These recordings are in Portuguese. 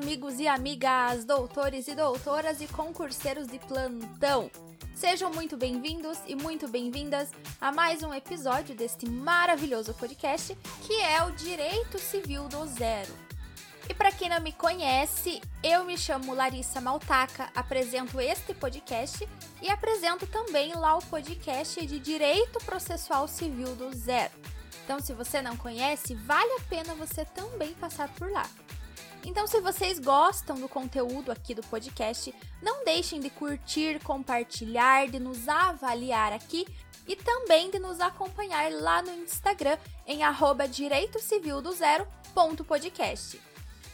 amigos e amigas, doutores e doutoras e concurseiros de plantão. Sejam muito bem-vindos e muito bem-vindas a mais um episódio deste maravilhoso podcast que é o Direito Civil do Zero. E para quem não me conhece, eu me chamo Larissa Maltaca, apresento este podcast e apresento também lá o podcast de Direito Processual Civil do Zero. Então, se você não conhece, vale a pena você também passar por lá. Então, se vocês gostam do conteúdo aqui do podcast, não deixem de curtir, compartilhar, de nos avaliar aqui e também de nos acompanhar lá no Instagram em arroba direito.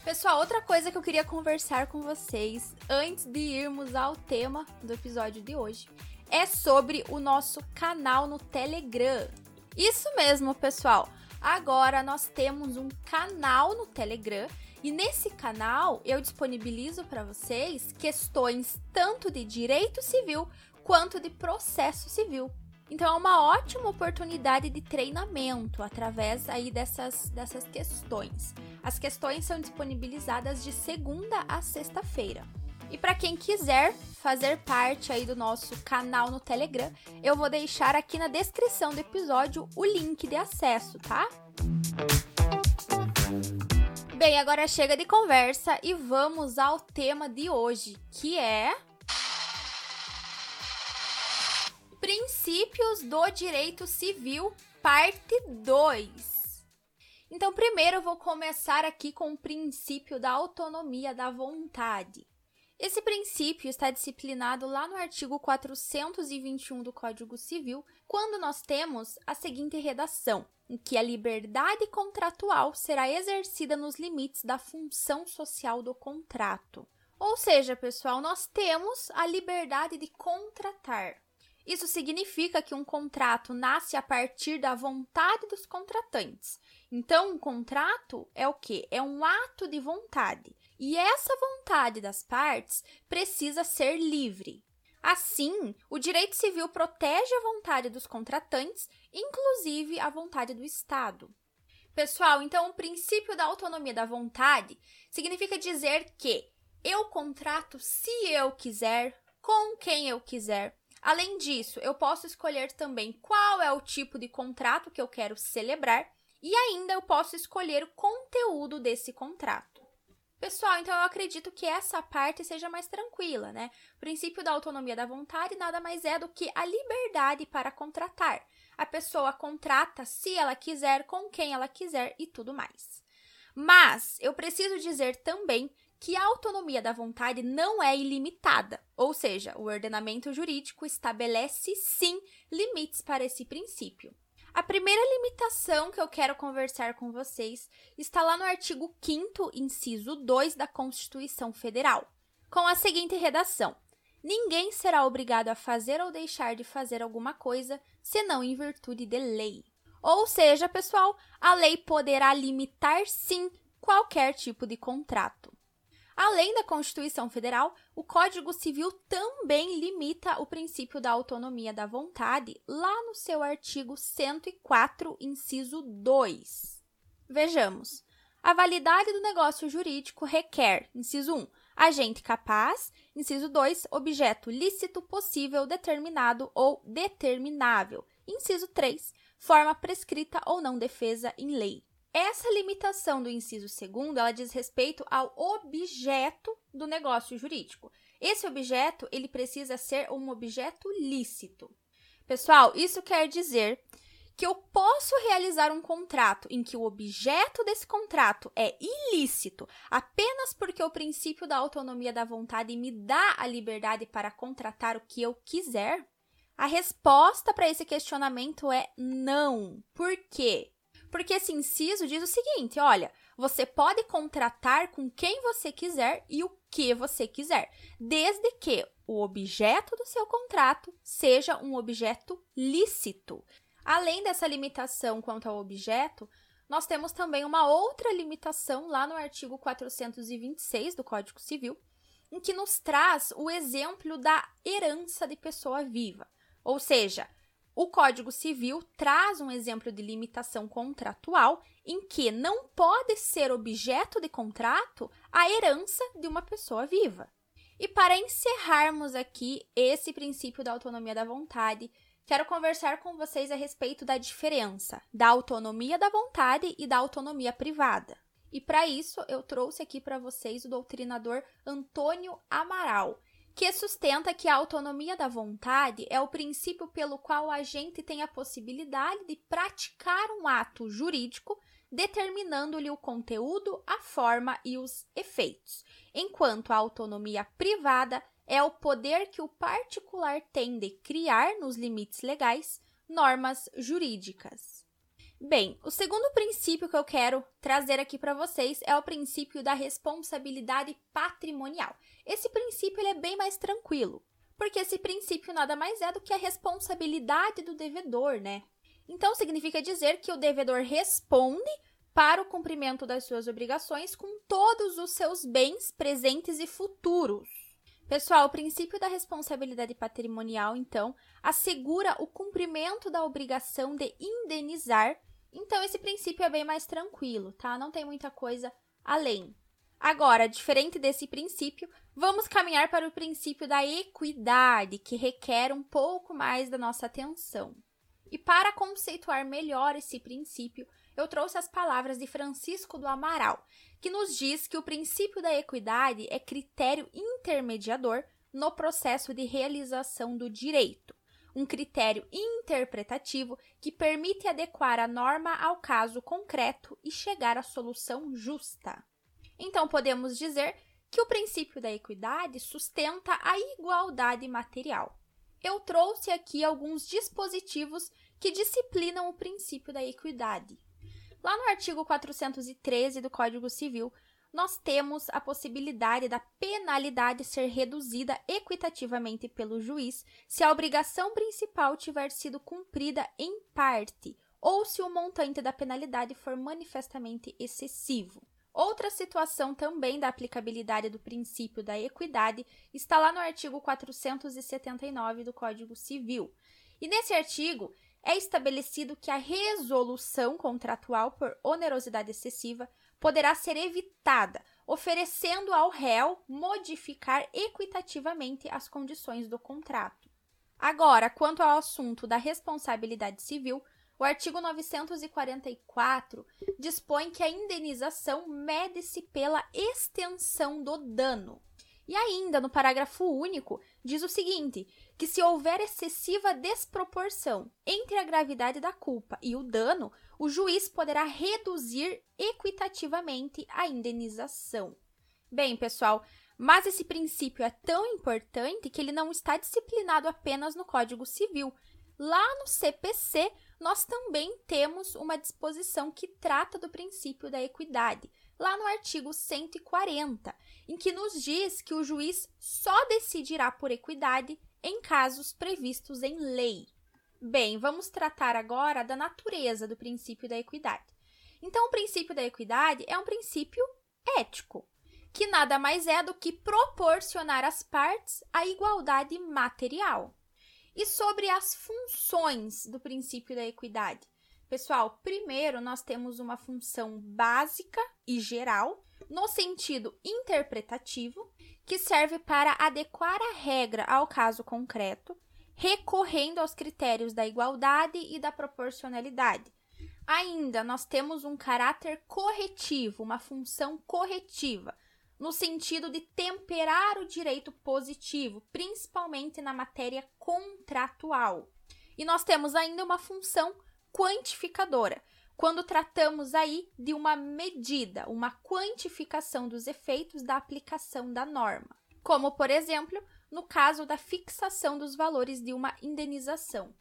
Pessoal, outra coisa que eu queria conversar com vocês antes de irmos ao tema do episódio de hoje é sobre o nosso canal no Telegram. Isso mesmo, pessoal. Agora nós temos um canal no Telegram e nesse canal eu disponibilizo para vocês questões tanto de direito civil quanto de processo civil. Então é uma ótima oportunidade de treinamento através aí dessas, dessas questões. As questões são disponibilizadas de segunda a sexta-feira. E para quem quiser fazer parte aí do nosso canal no Telegram, eu vou deixar aqui na descrição do episódio o link de acesso, tá? Bem, agora chega de conversa e vamos ao tema de hoje, que é Princípios do Direito Civil, parte 2. Então, primeiro eu vou começar aqui com o princípio da autonomia da vontade. Esse princípio está disciplinado lá no artigo 421 do Código Civil, quando nós temos a seguinte redação: em que a liberdade contratual será exercida nos limites da função social do contrato. Ou seja, pessoal, nós temos a liberdade de contratar. Isso significa que um contrato nasce a partir da vontade dos contratantes. Então, um contrato é o que? É um ato de vontade. E essa vontade das partes precisa ser livre. Assim, o direito civil protege a vontade dos contratantes, inclusive a vontade do Estado. Pessoal, então o princípio da autonomia da vontade significa dizer que eu contrato se eu quiser, com quem eu quiser. Além disso, eu posso escolher também qual é o tipo de contrato que eu quero celebrar e ainda eu posso escolher o conteúdo desse contrato. Pessoal, então eu acredito que essa parte seja mais tranquila, né? O princípio da autonomia da vontade nada mais é do que a liberdade para contratar. A pessoa contrata se ela quiser, com quem ela quiser e tudo mais. Mas eu preciso dizer também que a autonomia da vontade não é ilimitada, ou seja, o ordenamento jurídico estabelece sim limites para esse princípio. A primeira limitação que eu quero conversar com vocês está lá no artigo 5, inciso 2 da Constituição Federal, com a seguinte redação: Ninguém será obrigado a fazer ou deixar de fazer alguma coisa, senão em virtude de lei. Ou seja, pessoal, a lei poderá limitar sim qualquer tipo de contrato. Além da Constituição Federal, o Código Civil também limita o princípio da autonomia da vontade lá no seu artigo 104, inciso 2. Vejamos. A validade do negócio jurídico requer, inciso 1, agente capaz, inciso 2, objeto lícito, possível, determinado ou determinável, inciso 3, forma prescrita ou não defesa em lei. Essa limitação do inciso segundo, ela diz respeito ao objeto do negócio jurídico. Esse objeto, ele precisa ser um objeto lícito. Pessoal, isso quer dizer que eu posso realizar um contrato em que o objeto desse contrato é ilícito apenas porque o princípio da autonomia da vontade me dá a liberdade para contratar o que eu quiser? A resposta para esse questionamento é não. Por quê? Porque esse inciso diz o seguinte: olha, você pode contratar com quem você quiser e o que você quiser, desde que o objeto do seu contrato seja um objeto lícito. Além dessa limitação quanto ao objeto, nós temos também uma outra limitação lá no artigo 426 do Código Civil, em que nos traz o exemplo da herança de pessoa viva. Ou seja, O Código Civil traz um exemplo de limitação contratual em que não pode ser objeto de contrato a herança de uma pessoa viva. E para encerrarmos aqui esse princípio da autonomia da vontade, quero conversar com vocês a respeito da diferença da autonomia da vontade e da autonomia privada. E para isso, eu trouxe aqui para vocês o doutrinador Antônio Amaral, que sustenta que a autonomia da vontade é o princípio pelo qual a gente tem a possibilidade de praticar um ato jurídico, determinando-lhe o conteúdo, a forma e os efeitos, enquanto a autonomia privada é o poder que o particular tem de criar, nos limites legais, normas jurídicas. Bem, o segundo princípio que eu quero trazer aqui para vocês é o princípio da responsabilidade patrimonial. Esse princípio ele é bem mais tranquilo, porque esse princípio nada mais é do que a responsabilidade do devedor, né? Então significa dizer que o devedor responde para o cumprimento das suas obrigações com todos os seus bens presentes e futuros. Pessoal, o princípio da responsabilidade patrimonial, então, assegura o cumprimento da obrigação de indenizar então, esse princípio é bem mais tranquilo, tá? Não tem muita coisa além. Agora, diferente desse princípio, vamos caminhar para o princípio da equidade, que requer um pouco mais da nossa atenção. E para conceituar melhor esse princípio, eu trouxe as palavras de Francisco do Amaral, que nos diz que o princípio da equidade é critério intermediador no processo de realização do direito um critério interpretativo que permite adequar a norma ao caso concreto e chegar à solução justa. Então, podemos dizer que o princípio da equidade sustenta a igualdade material. Eu trouxe aqui alguns dispositivos que disciplinam o princípio da equidade. Lá no artigo 413 do Código Civil, nós temos a possibilidade da penalidade ser reduzida equitativamente pelo juiz se a obrigação principal tiver sido cumprida em parte ou se o montante da penalidade for manifestamente excessivo. Outra situação também da aplicabilidade do princípio da equidade está lá no artigo 479 do Código Civil. E nesse artigo é estabelecido que a resolução contratual por onerosidade excessiva poderá ser evitada, oferecendo ao réu modificar equitativamente as condições do contrato. Agora, quanto ao assunto da responsabilidade civil, o artigo 944 dispõe que a indenização mede-se pela extensão do dano. E ainda, no parágrafo único, diz o seguinte: que se houver excessiva desproporção entre a gravidade da culpa e o dano, o juiz poderá reduzir equitativamente a indenização. Bem, pessoal, mas esse princípio é tão importante que ele não está disciplinado apenas no Código Civil. Lá no CPC, nós também temos uma disposição que trata do princípio da equidade, lá no artigo 140, em que nos diz que o juiz só decidirá por equidade em casos previstos em lei. Bem, vamos tratar agora da natureza do princípio da equidade. Então, o princípio da equidade é um princípio ético, que nada mais é do que proporcionar às partes a igualdade material. E sobre as funções do princípio da equidade. Pessoal, primeiro nós temos uma função básica e geral, no sentido interpretativo, que serve para adequar a regra ao caso concreto, recorrendo aos critérios da igualdade e da proporcionalidade. Ainda, nós temos um caráter corretivo, uma função corretiva, no sentido de temperar o direito positivo, principalmente na matéria contratual. E nós temos ainda uma função quantificadora, quando tratamos aí de uma medida, uma quantificação dos efeitos da aplicação da norma, como, por exemplo, no caso da fixação dos valores de uma indenização.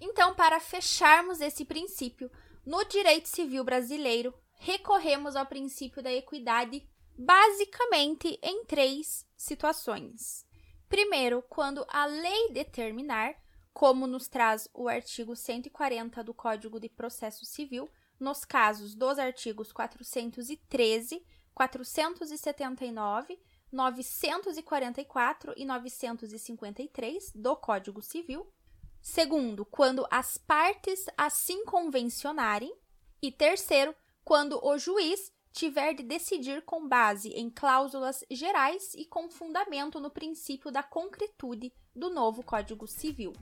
Então, para fecharmos esse princípio, no direito civil brasileiro, recorremos ao princípio da equidade basicamente em três situações. Primeiro, quando a lei determinar, como nos traz o artigo 140 do Código de Processo Civil, nos casos dos artigos 413, 479 944 e 953 do Código Civil. Segundo, quando as partes assim convencionarem. E terceiro, quando o juiz tiver de decidir com base em cláusulas gerais e com fundamento no princípio da concretude do novo Código Civil.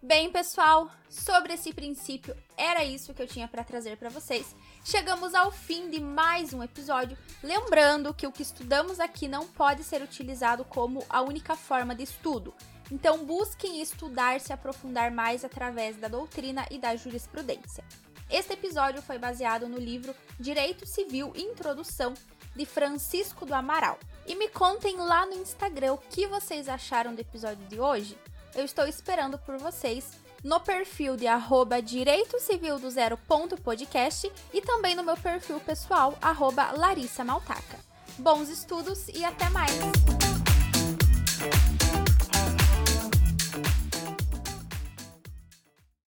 Bem, pessoal, sobre esse princípio, era isso que eu tinha para trazer para vocês. Chegamos ao fim de mais um episódio. Lembrando que o que estudamos aqui não pode ser utilizado como a única forma de estudo. Então, busquem estudar, se aprofundar mais através da doutrina e da jurisprudência. Este episódio foi baseado no livro Direito Civil Introdução de Francisco do Amaral. E me contem lá no Instagram o que vocês acharam do episódio de hoje. Eu estou esperando por vocês no perfil de arroba Direito Civil do Zero podcast e também no meu perfil pessoal, arroba Larissa Maltaca. Bons estudos e até mais!